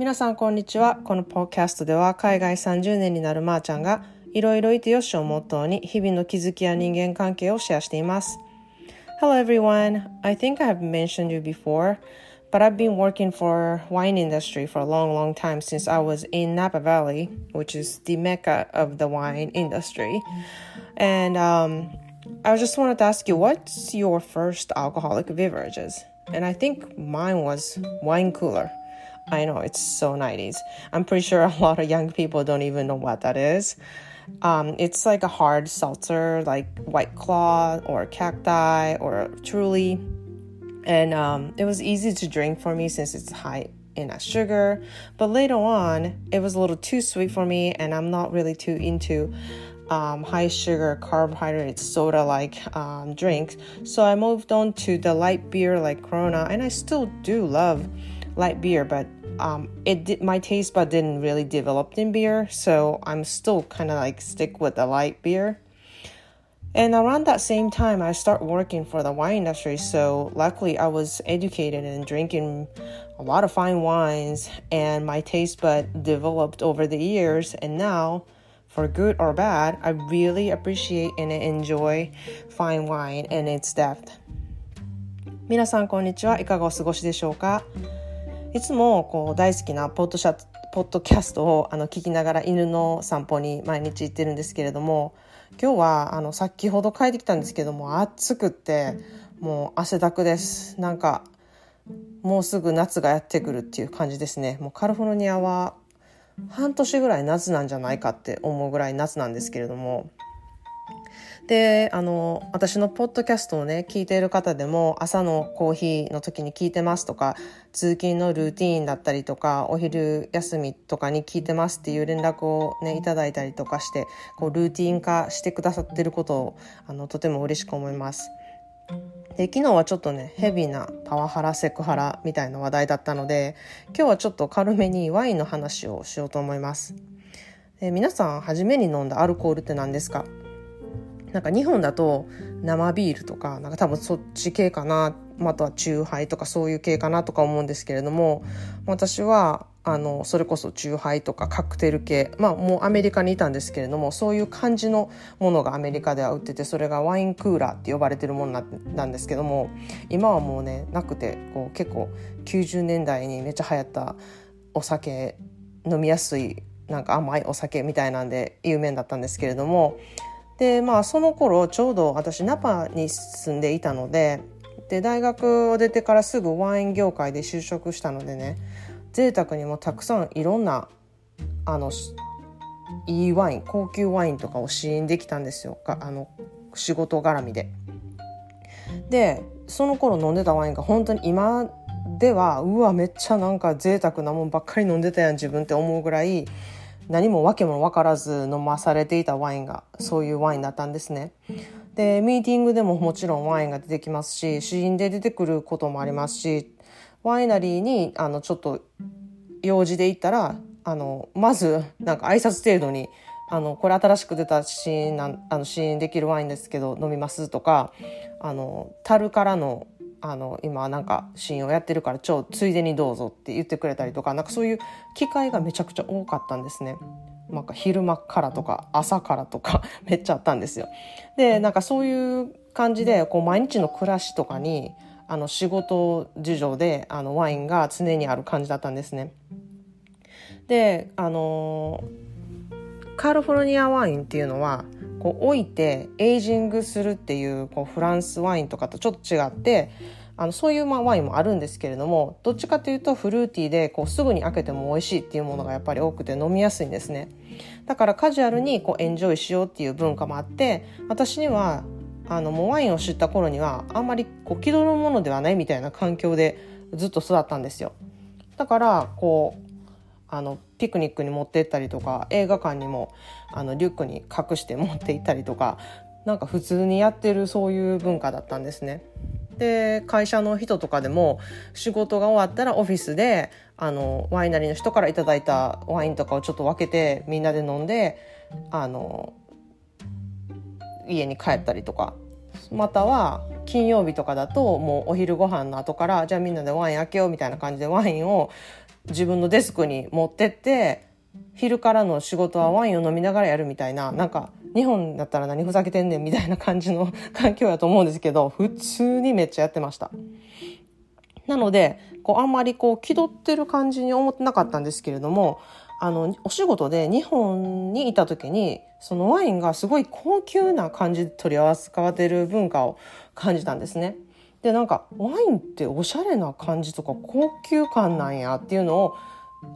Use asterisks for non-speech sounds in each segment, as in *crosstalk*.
皆さんこんにちは。このポッキャストでは海外30年になるまーちゃんがいろいろいてよしをモットーに日々の気づきや人間関係をシェアしています。Hello everyone. I think I have mentioned you before, but I've been working for wine industry for a long, long time since I was in Napa Valley, which is the mecca of the wine industry. And um, I just wanted to ask you, what's your first alcoholic beverages? And I think mine was wine cooler. I know it's so 90s. I'm pretty sure a *laughs* lot of young people don't even know what that is. Um, it's like a hard seltzer, like White Claw or Cacti or Truly. And um, it was easy to drink for me since it's high in sugar. But later on, it was a little too sweet for me, and I'm not really too into um, high sugar, carbohydrate, soda like um, drinks. So I moved on to the light beer like Corona, and I still do love light beer, but um, it did, my taste bud didn't really develop in beer, so I'm still kind of like stick with the light beer. And around that same time, I start working for the wine industry. So luckily, I was educated and drinking a lot of fine wines, and my taste bud developed over the years. And now, for good or bad, I really appreciate and enjoy fine wine and its depth. 皆さんこんにちはいかがお過ごしでしょうか いつもこう大好きなポッドシャポッドキャストをあの聞きながら犬の散歩に毎日行ってるんですけれども今日はあの先ほど帰ってきたんですけども暑くてもう汗だくです。なんかもうすぐ夏がやってくるっていう感じですね。もうカリフォルニアは半年ぐらい夏なんじゃないかって思うぐらい夏なんですけれども。で、あの、私のポッドキャストをね、聞いている方でも、朝のコーヒーの時に聞いてますとか、通勤のルーティーンだったりとか、お昼休みとかに聞いてますっていう連絡をね、いただいたりとかして、こう、ルーティン化してくださってることを、あの、とても嬉しく思います。で昨日はちょっとねヘビーなパワハラセクハラみたいな話題だったので今日はちょっと軽めにワインの話をしようと思います皆さん初めに飲んだアルコールって何ですか？なんか日本だと生ビールとかなんか多分そっち系かな、あとはチューハイとかそういう系かなとか思うんですけれども私はあのそれこそチューハイとかカクテル系。まあもうアメリカにいたんですけれどもそういう感じのものがアメリカでは売っててそれがワインクーラーって呼ばれてるものなんですけども今はもうねなくてこう結構90年代にめっちゃ流行ったお酒飲みやすいなんか甘いお酒みたいなんで有名だったんですけれどもでまあその頃ちょうど私ナパに住んでいたのでで大学を出てからすぐワイン業界で就職したのでね贅沢にもたくさんいろんなあのいいワイン高級ワインとかを試飲できたんですよあの仕事絡みで。でその頃飲んでたワインが本当に今ではうわめっちゃなんか贅沢なもんばっかり飲んでたやん自分って思うぐらい何も訳も分からず飲まされていたワインがそういうワインだったんですね。でミーティングでももちろんワインが出てきますし試飲で出てくることもありますしワイナリーにあのちょっと用事で行ったらあのまずなんか挨拶程度にあのこれ新しく出た試飲なんあの試飲できるワインですけど飲みますとかあの樽からのあの今なんかシーンをやってるから超ついでにどうぞって言ってくれたりとかなんかそういう機会がめちゃくちゃ多かったんですね。なんか昼間からとか朝からとか *laughs* めっちゃあったんですよ。でなんかそういう感じでこう毎日の暮らしとかにあの仕事事情であのワインが常にある感じだったんですね。であのカリフォルニアワインっていうのはこう置いてエイジングするっていうこうフランスワインとかとちょっと違ってあのそういうまあワインもあるんですけれどもどっちかというとフルーティーでこうすぐに開けても美味しいっていうものがやっぱり多くて飲みやすいんですね。だからカジュアルにこうエンジョイしようっていう文化もあって私にはあのもうワインを知った頃にはあんまりこう気取るものではないみたいな環境でずっと育ったんですよ。だからこうあのピクニックに持って行ったりとか映画館にもあのリュックに隠して持って行ったりとかなんか普通にやってるそういう文化だったんですね。で会社の人とかでも仕事が終わったらオフィスであのワイナリーの人から頂いたワインとかをちょっと分けてみんなで飲んであの家に帰ったりとかまたは金曜日とかだともうお昼ご飯の後からじゃあみんなでワイン開けようみたいな感じでワインを自分のデスクに持ってって昼からの仕事はワインを飲みながらやるみたいななんか日本だったら何ふざけてんねんみたいな感じの *laughs* 環境やと思うんですけど普通にめっちゃやってました。なのでこうあんまりこう気取ってる感じに思ってなかったんですけれどもあのお仕事で日本にいた時にそのワインがすごい高級な感じで取り扱われてる文化を感じたんですね。でなんかワインっておしゃれな感じとか高級感なんやっていうのを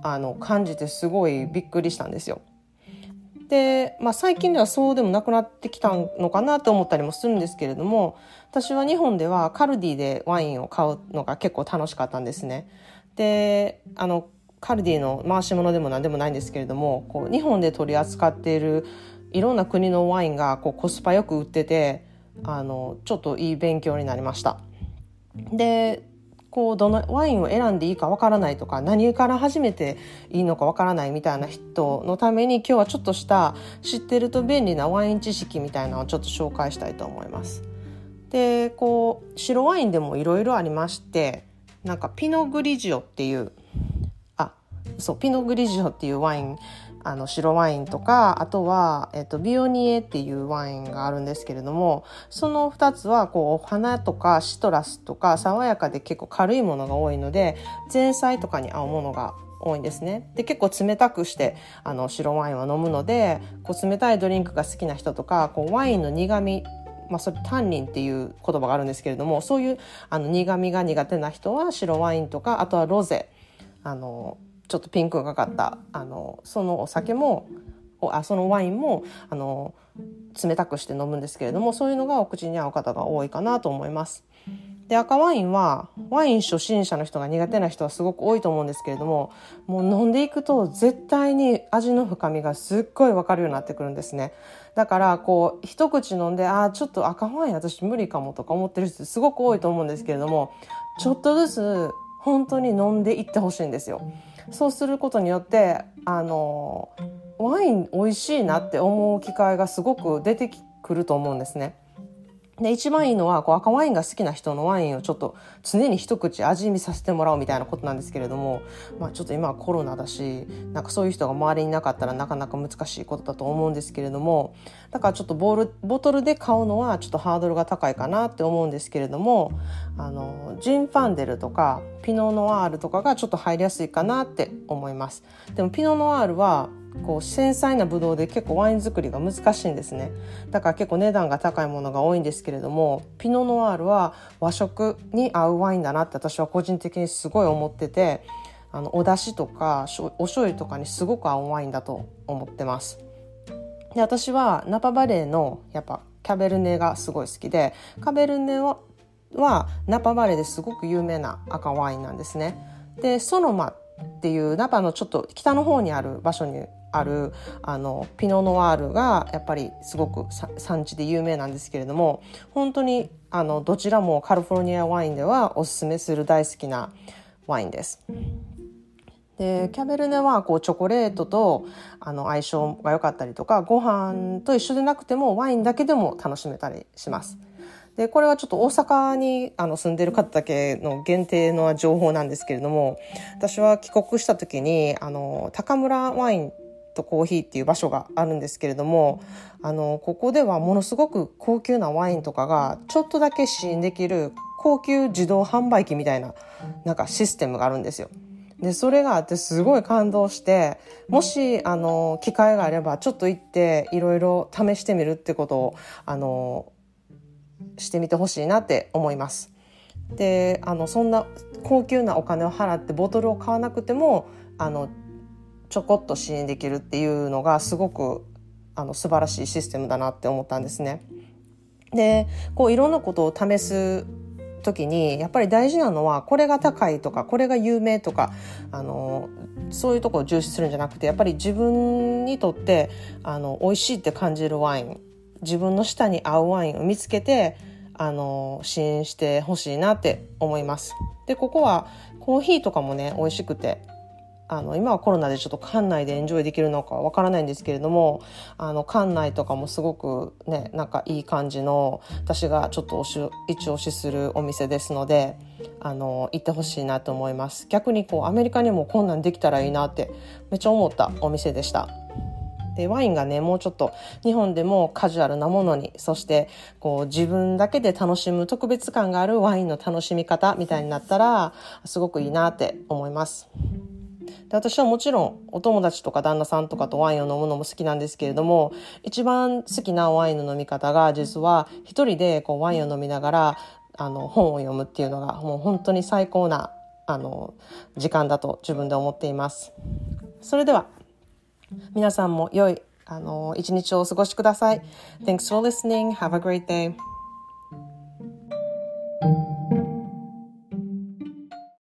あの感じてすごいびっくりしたんですよ。で、まあ、最近ではそうでもなくなってきたのかなと思ったりもするんですけれども私は日本ではカルディでワインを買うのが結構楽しかったんですね。であのカルディの回し物でも何でもないんですけれどもこう日本で取り扱っているいろんな国のワインがこうコスパよく売っててあのちょっといい勉強になりました。でこうどのワインを選んでいいかわからないとか何から始めていいのかわからないみたいな人のために今日はちょっとした知ってると便利なワイン知識みたいなのをちょっと紹介したいと思います。でこう白ワインでもいろいろありましてなんかピノグリジオっていうあそうピノグリジオっていうワインあの白ワインとかあとは、えっと、ビオニエっていうワインがあるんですけれどもその2つはこうお花とかシトラスとか爽やかで結構軽いものが多いので前菜とかに合うものが多いんですね。で結構冷たくしてあの白ワインを飲むのでこう冷たいドリンクが好きな人とかこうワインの苦味まあ、それタンニンっていう言葉があるんですけれどもそういうあの苦味が苦手な人は白ワインとかあとはロゼあのちょっとピンクがかったあのそのお酒もあそのワインもあの冷たくして飲むんですけれどもそういうのがお口に合う方が多いかなと思います。で赤ワインはワイン初心者の人が苦手な人はすごく多いと思うんですけれどももう飲んでいくと絶対に味の深みがすっごい分かるようになってくるんですねだからこう一口飲んでああちょっと赤ワイン私無理かもとか思ってる人すごく多いと思うんですけれどもちょっとずつ本当に飲んでいってほしいんですよ。そうすることによってあのワイン美味しいなって思う機会がすごく出てくると思うんですね。で一番いいのはこう赤ワインが好きな人のワインをちょっと常に一口味見させてもらうみたいなことなんですけれども、まあ、ちょっと今はコロナだしなんかそういう人が周りになかったらなかなか難しいことだと思うんですけれどもだからちょっとボールボトルで買うのはちょっとハードルが高いかなって思うんですけれどもあのジン・ファンデルとかピノ・ノワールとかがちょっと入りやすいかなって思います。でもピノ・ノワールはこう繊細なブドウで結構ワイン作りが難しいんですね。だから結構値段が高いものが多いんですけれどもピノ・ノワールは和食に合うワインだなって私は個人的にすごい思っててあのお出汁とかお醤油とかにすごく合うワインだと思ってます。で私はナパバレーのやっぱキャベルネがすごい好きでカベルネははナパバレーですごく有名な赤ワインなんですね。でソノマっていうナパのちょっと北の方にある場所にあるあのピノ・ノワールがやっぱりすごく産地で有名なんですけれども本当にあのどちらもカリフォルニアワインではおすすめする大好きなワインです。でキャベルネはこうチョコレートとあの相性が良かったりとかご飯と一緒でなくてもワインだけでも楽しめたりします。でこれはちょっと大阪にあの住んでる方だけの限定の情報なんですけれども私は帰国した時にあの高村ワインとコーヒーっていう場所があるんですけれどもあのここではものすごく高級なワインとかがちょっとだけ試飲できる高級自動販売機みたいななんかシステムがあるんですよ。でそれがあってすごい感動してもしあの機会があればちょっと行っていろいろ試してみるってことをあのしてみてほしいなって思います。であのそんな高級なお金を払ってボトルを買わなくてもあのちょこっと支援できるっていうのがすごくあの素晴らしいシステムだなって思ったんですね。でこういろんなことを試す時にやっぱり大事なのはこれが高いとかこれが有名とかあのそういうとこを重視するんじゃなくてやっぱり自分にとってあの美味しいって感じるワイン自分の舌に合うワインを見つけてあの支援してほしいなって思います。でここはコーヒーとかもね美味しくてあの今はコロナでちょっと館内でエンジョイできるのかわからないんですけれどもあの館内とかもすごくねなんかいい感じの私がちょっと推し一押しするお店ですのであの行ってほしいなと思います逆にこうアメリカにもこんなんできたらいいなってめっちゃ思ったお店でした。でワインがねもうちょっと日本でもカジュアルなものにそしてこう自分だけで楽しむ特別感があるワインの楽しみ方みたいになったらすごくいいなって思います。で私はもちろんお友達とか旦那さんとかとワインを飲むのも好きなんですけれども一番好きなワインの飲み方が実は一人でこうワインを飲みながらあの本を読むっていうのがもう本当に最高なあの時間だと自分で思っています。それでは皆さんも良いあの一日をお過ごしください。Thanks for listening. Have a great day.